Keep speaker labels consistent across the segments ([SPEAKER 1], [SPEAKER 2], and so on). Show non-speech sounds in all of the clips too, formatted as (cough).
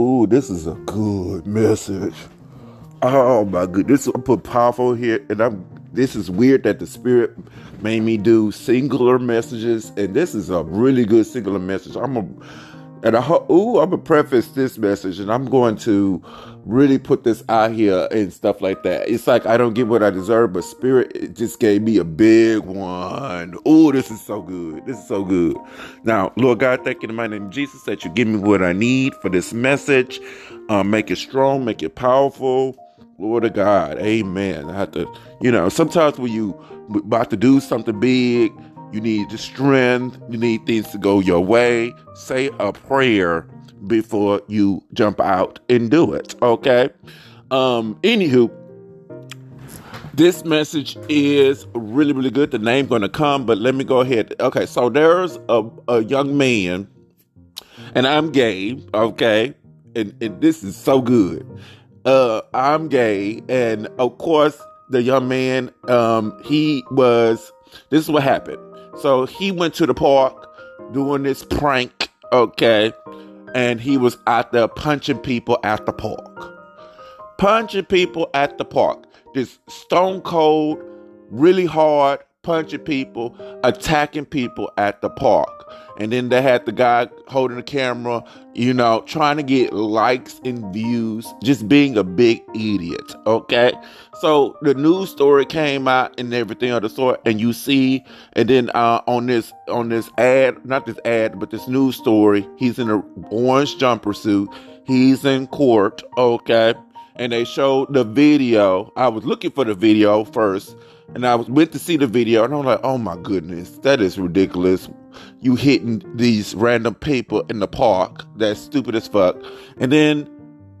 [SPEAKER 1] Ooh, this is a good message. Oh my goodness, I put powerful here, and I'm. This is weird that the spirit made me do singular messages, and this is a really good singular message. I'm a, and I ho- ooh, I'm gonna preface this message, and I'm going to really put this out here and stuff like that. It's like I don't get what I deserve, but spirit it just gave me a big one. Ooh, this is so good. This is so good. Now, Lord God, thank you in my name Jesus that you give me what I need for this message. Um, make it strong, make it powerful. Lord of God, Amen. I have to, you know, sometimes when you about to do something big, you need the strength, you need things to go your way. Say a prayer before you jump out and do it. Okay. Um, anywho, this message is really, really good. The name gonna come, but let me go ahead. Okay, so there's a, a young man, and I'm gay, okay, and, and this is so good uh, I'm gay, and of course, the young man, um, he was. This is what happened. So he went to the park doing this prank, okay, and he was out there punching people at the park, punching people at the park. This stone cold, really hard punching people, attacking people at the park. And then they had the guy holding the camera, you know, trying to get likes and views, just being a big idiot. Okay. So the news story came out and everything of the sort, and you see, and then uh, on this on this ad, not this ad, but this news story, he's in an orange jumper suit. He's in court, okay, and they showed the video. I was looking for the video first, and I went to see the video, and I'm like, oh my goodness, that is ridiculous. You hitting these random people in the park. That's stupid as fuck. And then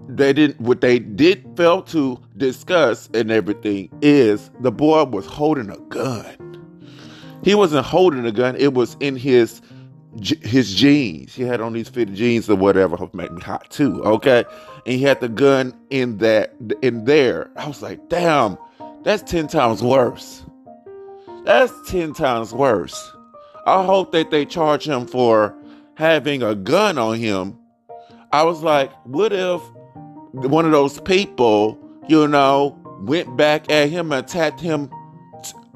[SPEAKER 1] they didn't what they did fail to discuss and everything is the boy was holding a gun. He wasn't holding a gun, it was in his his jeans. He had on these fitted jeans or whatever. Make me hot too, okay? And he had the gun in that in there. I was like, damn, that's 10 times worse. That's 10 times worse. I hope that they charge him for having a gun on him. I was like, what if one of those people, you know, went back at him attacked him,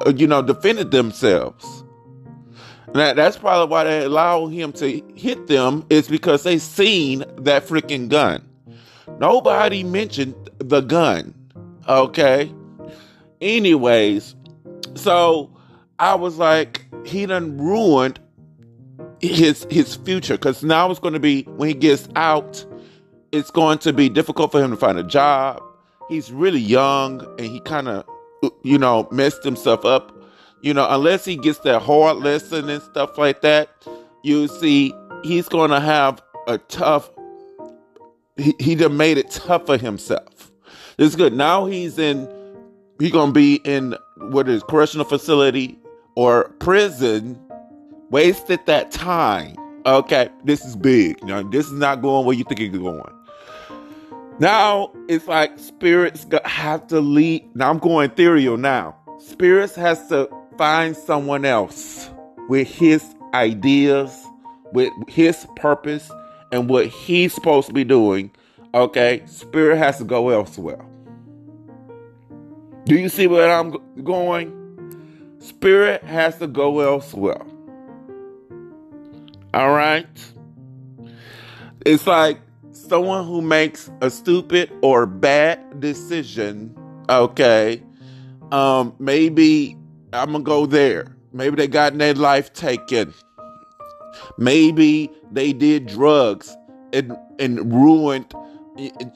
[SPEAKER 1] uh, you know, defended themselves? Now, that's probably why they allow him to hit them, is because they seen that freaking gun. Nobody mentioned the gun, okay? Anyways, so I was like, he done ruined his his future because now it's going to be when he gets out, it's going to be difficult for him to find a job. He's really young and he kind of, you know, messed himself up. You know, unless he gets that hard lesson and stuff like that, you see, he's going to have a tough. He he done made it tough for himself. It's good. Now he's in he gonna be in what is correctional facility or prison, wasted that time. Okay, this is big. Now this is not going where you think it's going. Now it's like spirits have to lead. Now I'm going ethereal now. Spirits has to find someone else with his ideas, with his purpose, and what he's supposed to be doing. Okay, spirit has to go elsewhere. Do you see where I'm going? Spirit has to go elsewhere. All right? It's like someone who makes a stupid or bad decision, okay? Um, maybe I'm gonna go there. Maybe they got their life taken. Maybe they did drugs and and ruined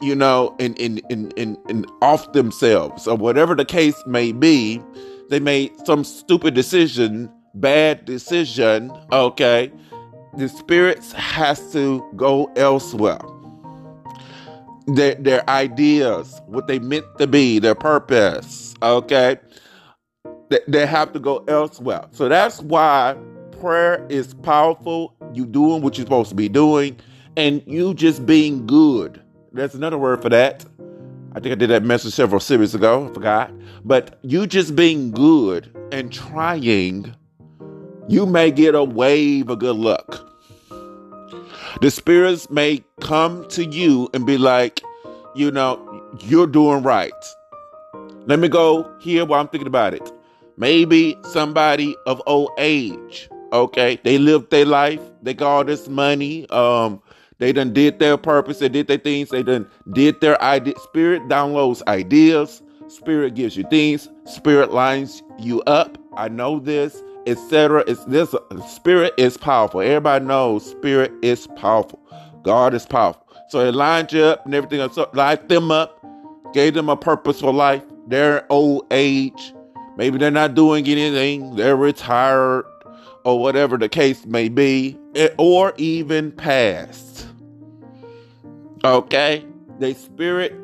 [SPEAKER 1] you know, and, and, and, and off themselves, or whatever the case may be, they made some stupid decision, bad decision, okay? The spirits has to go elsewhere. Their, their ideas, what they meant to be, their purpose, okay? They, they have to go elsewhere. So that's why prayer is powerful. You doing what you're supposed to be doing, and you just being good there's another word for that. I think I did that message several series ago. I forgot. But you just being good and trying, you may get a wave of good luck. The spirits may come to you and be like, you know, you're doing right. Let me go here while I'm thinking about it. Maybe somebody of old age, okay? They lived their life, they got all this money, um, they done did their purpose, they did their things, they done did their idea. Spirit downloads ideas, spirit gives you things, spirit lines you up. I know this, etc. It's this spirit is powerful. Everybody knows spirit is powerful. God is powerful. So it lined you up and everything else, so them up, gave them a purpose for life. Their old age, maybe they're not doing anything, they're retired, or whatever the case may be, or even past. Okay? They spirit,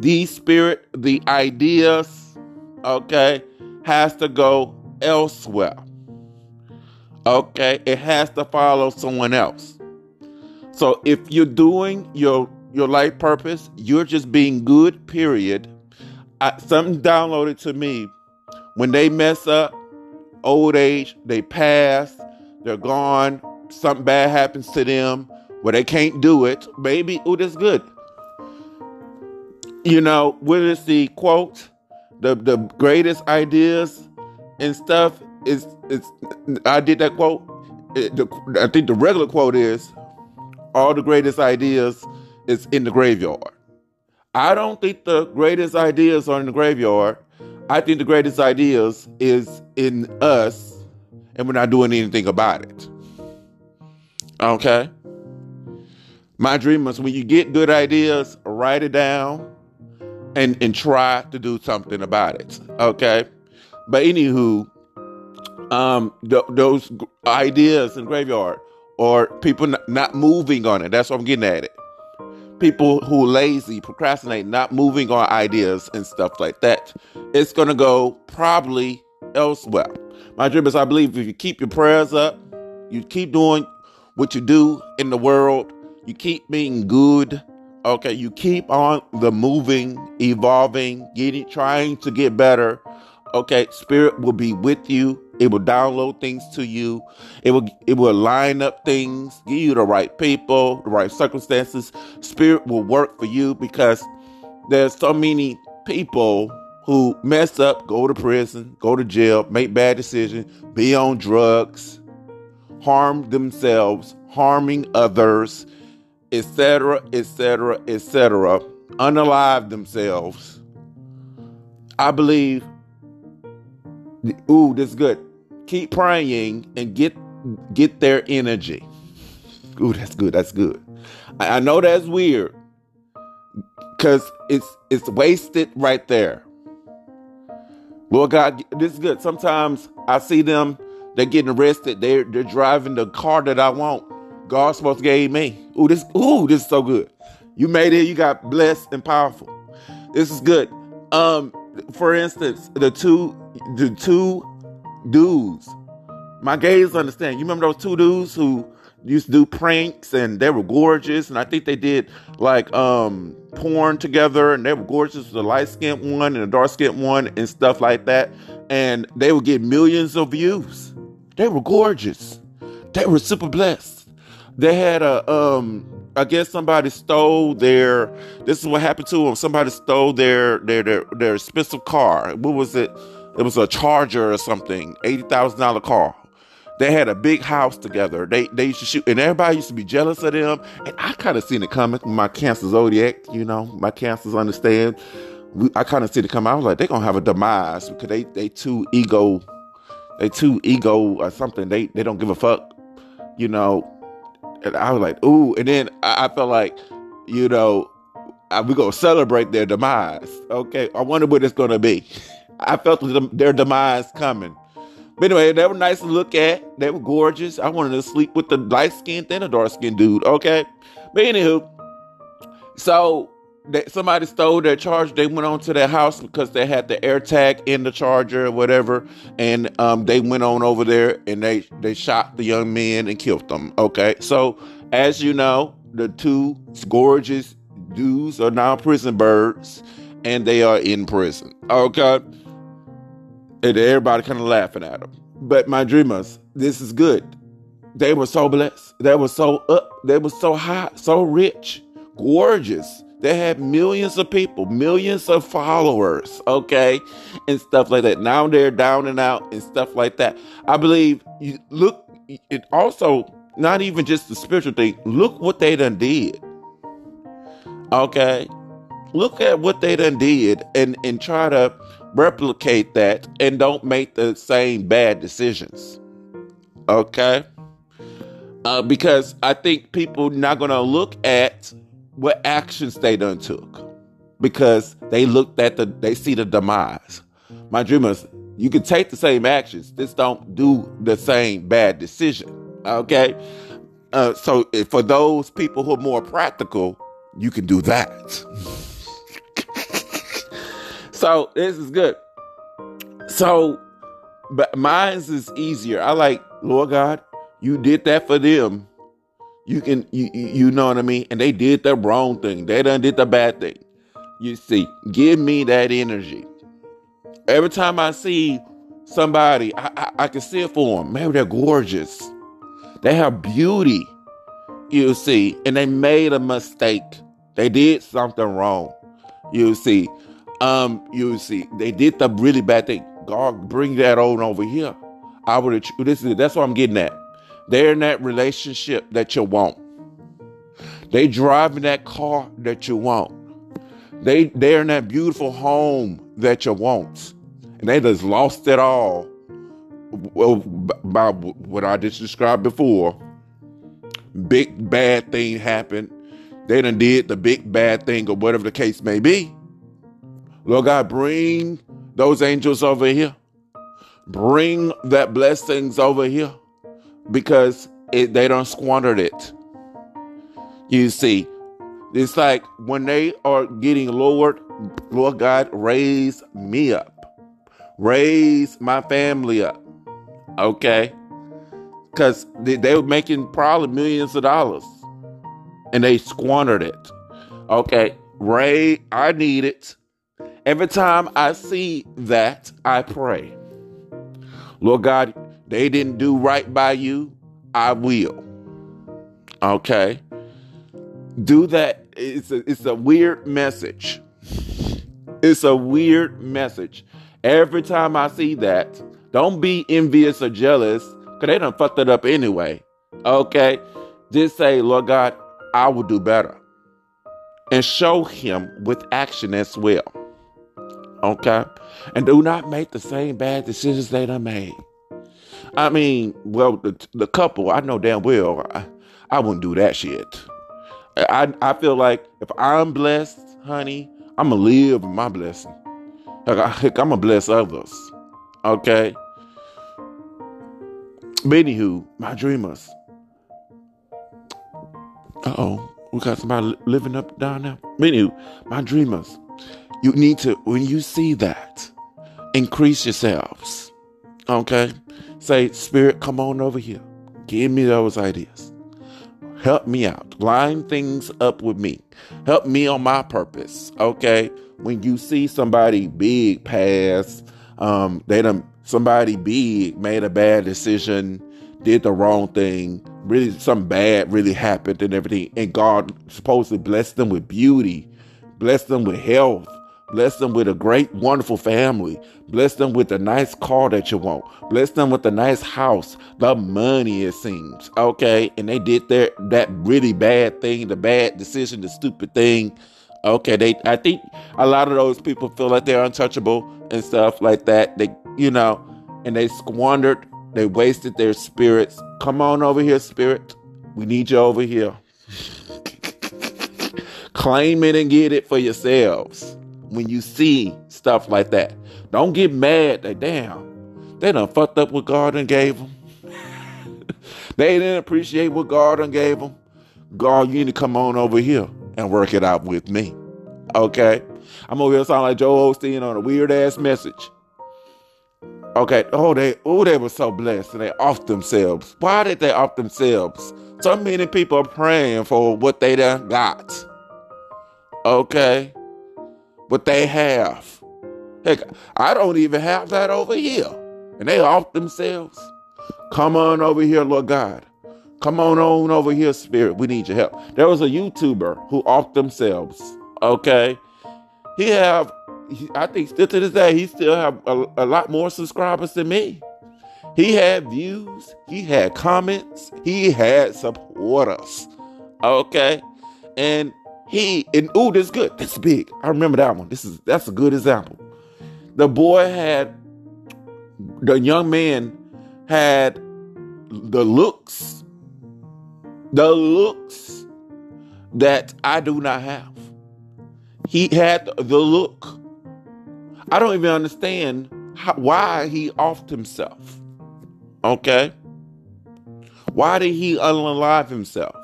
[SPEAKER 1] the spirit, the ideas, okay, has to go elsewhere. Okay? It has to follow someone else. So if you're doing your your life purpose, you're just being good, period. I, something downloaded to me when they mess up, old age, they pass, they're gone, something bad happens to them where they can't do it. Maybe, oh, that's good. You know, is the quote? The the greatest ideas and stuff is is I did that quote. It, the, I think the regular quote is all the greatest ideas is in the graveyard. I don't think the greatest ideas are in the graveyard. I think the greatest ideas is in us and we're not doing anything about it. Okay? My dream is when you get good ideas, write it down and, and try to do something about it. Okay? But anywho, um, th- those ideas in graveyard or people n- not moving on it. That's what I'm getting at it. People who lazy, procrastinate, not moving on ideas and stuff like that. It's gonna go probably elsewhere. My dream is I believe if you keep your prayers up, you keep doing what you do in the world, you keep being good, okay, you keep on the moving, evolving, getting trying to get better. Okay, spirit will be with you it will download things to you. It will it will line up things, give you the right people, the right circumstances. Spirit will work for you because there's so many people who mess up, go to prison, go to jail, make bad decisions, be on drugs, harm themselves, harming others, etc., etc., etc., unalive themselves. I believe Ooh, this is good keep praying and get get their energy. Ooh, that's good. That's good. I, I know that's weird because it's it's wasted right there. Lord God, this is good. Sometimes I see them, they're getting arrested. They're they're driving the car that I want. God supposed to gave me. Ooh, this ooh, this is so good. You made it, you got blessed and powerful. This is good. Um, for instance, the two the two dudes. My gays understand. You remember those two dudes who used to do pranks and they were gorgeous and I think they did like um porn together and they were gorgeous the light skinned one and the dark skinned one and stuff like that and they would get millions of views. They were gorgeous. They were super blessed. They had a um I guess somebody stole their this is what happened to them. Somebody stole their their their, their expensive car. What was it? It was a Charger or something, eighty thousand dollar car. They had a big house together. They they used to shoot, and everybody used to be jealous of them. And I kind of seen it coming. My Cancer zodiac, you know, my cancers understand. I kind of see it coming. I was like, they're gonna have a demise because they they too ego, they too ego or something. They they don't give a fuck, you know. And I was like, ooh. And then I, I felt like, you know, we're gonna celebrate their demise. Okay, I wonder what it's gonna be. I felt their demise coming. But anyway, they were nice to look at. They were gorgeous. I wanted to sleep with the light skinned and the dark skinned dude. Okay. But anywho, so they, somebody stole their charger. They went on to their house because they had the air tag in the charger or whatever. And um, they went on over there and they, they shot the young men and killed them. Okay. So, as you know, the two gorgeous dudes are now prison birds and they are in prison. Okay and everybody kind of laughing at them. But my dreamers, this is good. they were so blessed. They were so up. They were so high, so rich, gorgeous. They had millions of people, millions of followers, okay, and stuff like that. Now they're down and out and stuff like that. I believe you look. It also not even just the spiritual thing. Look what they done did. Okay, look at what they done did, and and try to replicate that, and don't make the same bad decisions. Okay uh, because I think people not gonna look at what actions they done took because they looked at the they see the demise. My dreamers, you can take the same actions, just don't do the same bad decision. Okay, uh, so for those people who are more practical, you can do that. (laughs) so this is good. So, but mine's is easier. I like Lord God you did that for them. You can you you know what I mean? And they did the wrong thing. They done did the bad thing. You see, give me that energy. Every time I see somebody, I, I, I can see it for them. Maybe they're gorgeous. They have beauty. You see, and they made a mistake. They did something wrong. You see, um, you see, they did the really bad thing. God, bring that on over here. I would. This is that's what I'm getting at. They're in that relationship that you want. They driving that car that you want. They they're in that beautiful home that you want. And they just lost it all. Well, by what I just described before. Big bad thing happened. They done did the big bad thing or whatever the case may be. Lord God, bring those angels over here. Bring that blessings over here because it, they don't squandered it. You see, it's like when they are getting lowered, Lord God, raise me up, raise my family up, okay? Because they, they were making probably millions of dollars and they squandered it. Okay, Ray, I need it. Every time I see that, I pray. Lord God, they didn't do right by you, I will. Okay? Do that. It's a, it's a weird message. It's a weird message. Every time I see that, don't be envious or jealous because they done fucked it up anyway. Okay? Just say, Lord God, I will do better. And show him with action as well. Okay? And do not make the same bad decisions they done made. I mean, well, the, the couple, I know damn well I, I wouldn't do that shit. I, I feel like if I'm blessed, honey, I'm going to live my blessing. Like, I, I'm going to bless others. Okay? But anywho, my dreamers. Uh oh, we got somebody living up down there. Anywho, my dreamers, you need to, when you see that, increase yourselves. Okay? Say, Spirit, come on over here. Give me those ideas. Help me out. Line things up with me. Help me on my purpose. Okay. When you see somebody big pass, um, they done somebody big made a bad decision, did the wrong thing, really something bad really happened and everything, and God supposedly blessed them with beauty, blessed them with health, Bless them with a great, wonderful family. Bless them with a nice car that you want. Bless them with a nice house. The money, it seems. Okay. And they did their that really bad thing, the bad decision, the stupid thing. Okay. They I think a lot of those people feel like they're untouchable and stuff like that. They, you know, and they squandered, they wasted their spirits. Come on over here, spirit. We need you over here. (laughs) Claim it and get it for yourselves when you see stuff like that. Don't get mad that damn, they done fucked up what God done gave them. (laughs) they didn't appreciate what God done gave them. God, you need to come on over here and work it out with me. Okay? I'm over here sound like Joel Osteen on a weird ass message. Okay. Oh, they oh they were so blessed and they off themselves. Why did they off themselves? So many people are praying for what they done got. Okay what they have. Heck, I don't even have that over here. And they off themselves. Come on over here, Lord God. Come on on over here, spirit. We need your help. There was a YouTuber who off themselves. Okay. He have, I think still to this day, he still have a, a lot more subscribers than me. He had views, he had comments, he had supporters. Okay. And he and ooh, this good. This big. I remember that one. This is that's a good example. The boy had the young man had the looks, the looks that I do not have. He had the look. I don't even understand how, why he offed himself. Okay? Why did he unalive himself?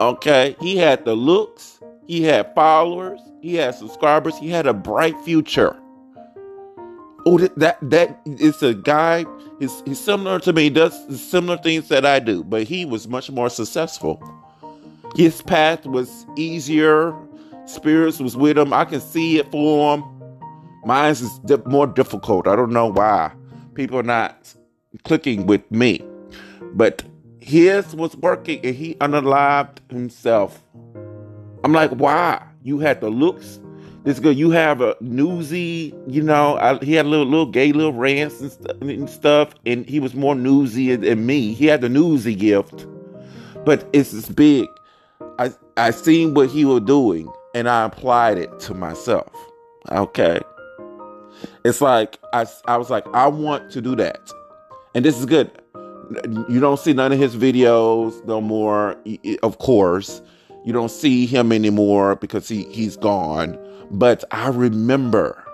[SPEAKER 1] Okay? He had the looks, he had followers, he had subscribers, he had a bright future. Oh, that that, that is a guy. He's, he's similar to me. Does similar things that I do, but he was much more successful. His path was easier. Spirits was with him. I can see it for him. Mine's is di- more difficult. I don't know why people are not clicking with me, but his was working, and he unalived himself. I'm like, why? You had the looks, this good. You have a newsy, you know. I, he had a little, little gay little rants and, st- and stuff, and he was more newsy than me. He had the newsy gift, but it's this big. I I seen what he was doing, and I applied it to myself. Okay, it's like I I was like I want to do that, and this is good. You don't see none of his videos no more, of course. You don't see him anymore because he he's gone but I remember,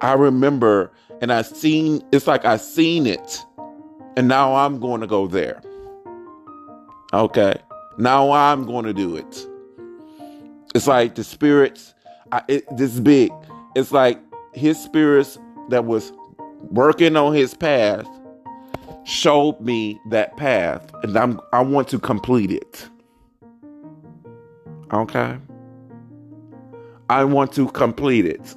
[SPEAKER 1] I remember, and I seen, it's like I seen it, and now I'm going to go there. Okay. Now I'm going to do it. It's like the spirits, I, it, this big. It's like his spirits that was working on his path showed me that path, and I'm I want to complete it. Okay. I want to complete it.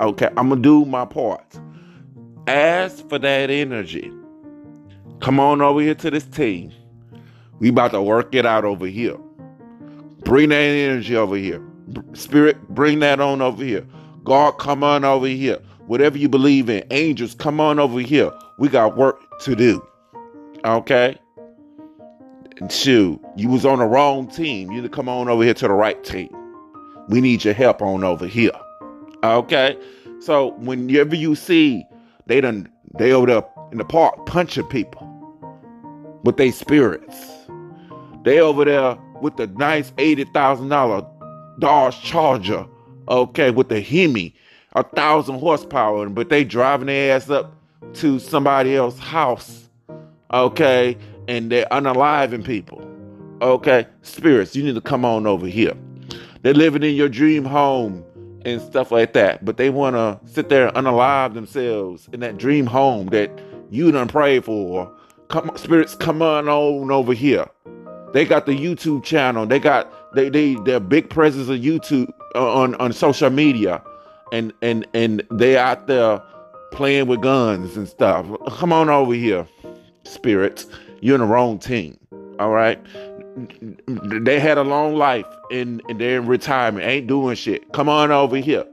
[SPEAKER 1] Okay, I'm gonna do my part. Ask for that energy. Come on over here to this team. We about to work it out over here. Bring that energy over here. Spirit, bring that on over here. God, come on over here. Whatever you believe in, angels, come on over here. We got work to do. Okay? And shoot, you was on the wrong team. You need to come on over here to the right team. We need your help on over here. Okay? So whenever you see they done they over there in the park punching people with their spirits. They over there with the nice eighty thousand dollar Dodge Charger, okay, with the Hemi, a thousand horsepower, but they driving their ass up to somebody else's house, okay, and they're unaliving people. Okay, spirits, you need to come on over here. They're living in your dream home and stuff like that. But they want to sit there and unalive themselves in that dream home that you done prayed for. Come, spirits, come on, on over here. They got the YouTube channel. They got they they they're big presence of YouTube uh, on on social media, and and and they out there playing with guns and stuff. Come on over here, spirits. You're in the wrong team. All right they had a long life and, they're in retirement, ain't doing shit. Come on over here.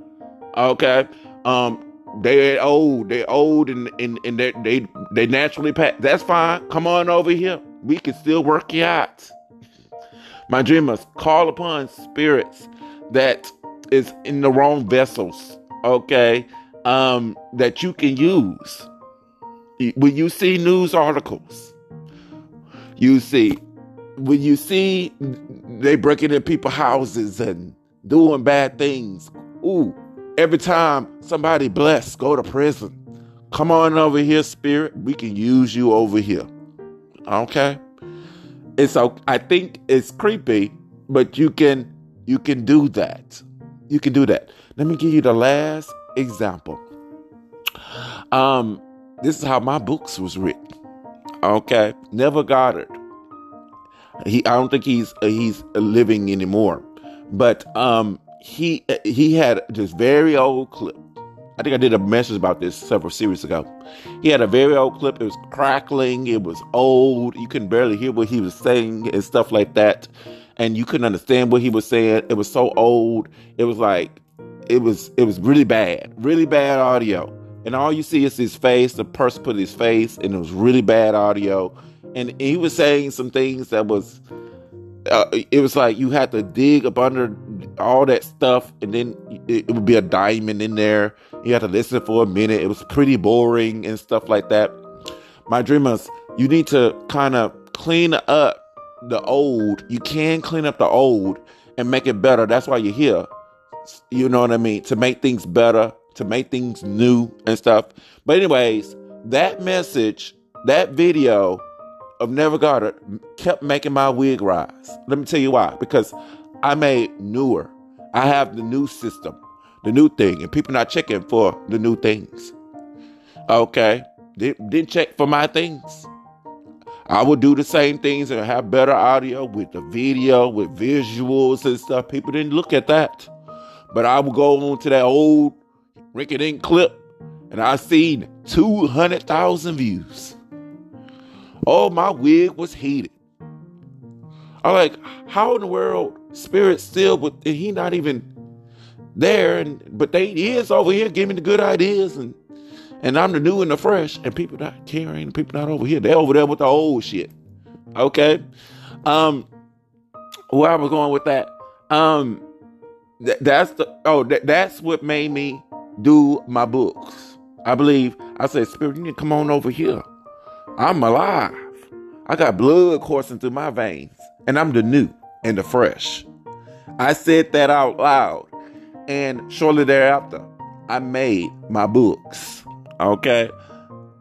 [SPEAKER 1] Okay. Um, they're old, they're old and, and, and they they they naturally pass. That's fine. Come on over here. We can still work you out. My dreamers, call upon spirits that is in the wrong vessels, okay, um, that you can use. When you see news articles, you see when you see they breaking in people's houses and doing bad things, ooh, every time somebody blessed go to prison, come on over here, spirit. We can use you over here. Okay? So I think it's creepy, but you can you can do that. You can do that. Let me give you the last example. Um, this is how my books was written. Okay, Neville Goddard he I don't think he's uh, he's living anymore, but um he he had this very old clip. I think I did a message about this several series ago. He had a very old clip. It was crackling. It was old. You couldn't barely hear what he was saying and stuff like that. And you couldn't understand what he was saying. It was so old. It was like, it was, it was really bad, really bad audio. And all you see is his face. The person put his face, and it was really bad audio. And he was saying some things that was, uh, it was like you had to dig up under all that stuff, and then it, it would be a diamond in there. You had to listen for a minute. It was pretty boring and stuff like that. My dreamers, you need to kind of clean up the old. You can clean up the old and make it better. That's why you're here. You know what I mean? To make things better, to make things new and stuff. But, anyways, that message, that video of Neville Goddard kept making my wig rise. Let me tell you why. Because I made newer. I have the new system, the new thing, and people not checking for the new things. Okay, didn't check for my things. I would do the same things and have better audio with the video, with visuals and stuff. People didn't look at that. But I would go on to that old Ricky Dink clip and I seen 200,000 views. Oh, my wig was heated. I'm like, how in the world Spirit still, but he not even there, and but they is over here giving the good ideas, and and I'm the new and the fresh, and people not caring, people not over here. They're over there with the old shit. Okay, um, where I was going with that, um, th- that's the oh th- that's what made me do my books. I believe I said, Spirit, you need to come on over here. I'm alive. I got blood coursing through my veins, and I'm the new and the fresh. I said that out loud. And shortly thereafter, I made my books. Okay.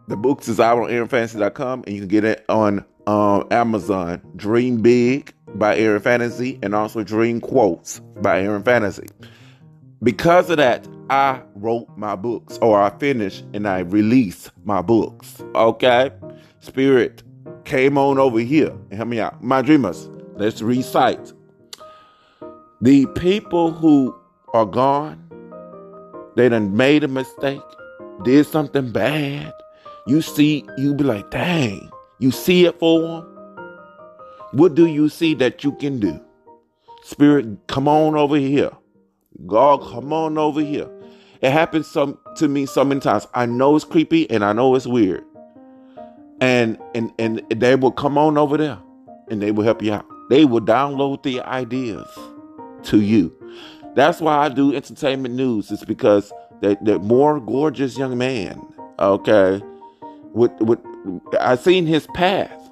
[SPEAKER 1] The books is out on aaronfantazii.com and you can get it on um, Amazon. Dream Big by Aaron Fantazii and also Dream Quotes by Aaron Fantazii. Because of that, I wrote my books or I finished and I released my books. Okay? Spirit came on over here and help me out. My dreamers, Let's recite. The people who are gone, they done made a mistake, did something bad. You see, you be like, dang, you see it for them. What do you see that you can do? Spirit, come on over here. God, come on over here. It happens some to me so many times. I know it's creepy and I know it's weird. And and and they will come on over there and they will help you out. They will download the ideas to you. That's why I do entertainment news. It's because that the more gorgeous young man, okay, with with I seen his path,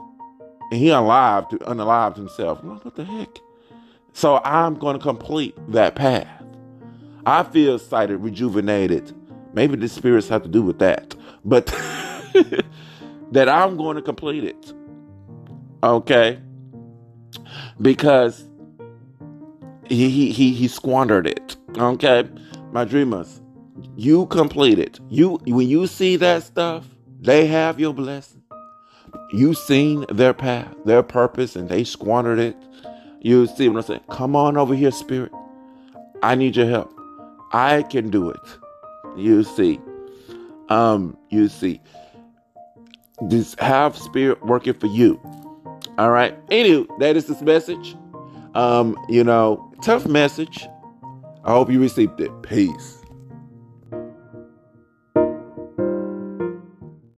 [SPEAKER 1] and he unlived unalived himself. Like, what the heck? So I'm going to complete that path. I feel excited, rejuvenated. Maybe the spirits have to do with that, but (laughs) that I'm going to complete it. Okay, because he he he, he squandered it. Okay, my dreamers, you complete it. You when you see that stuff, they have your blessing. You seen their path, their purpose, and they squandered it. You see what I'm saying? Come on over here, spirit. I need your help. I can do it. You see. Um, you see. Just have spirit working for you. All right. Anywho, that is this message. Um, you know, tough message. I hope you received it. Peace.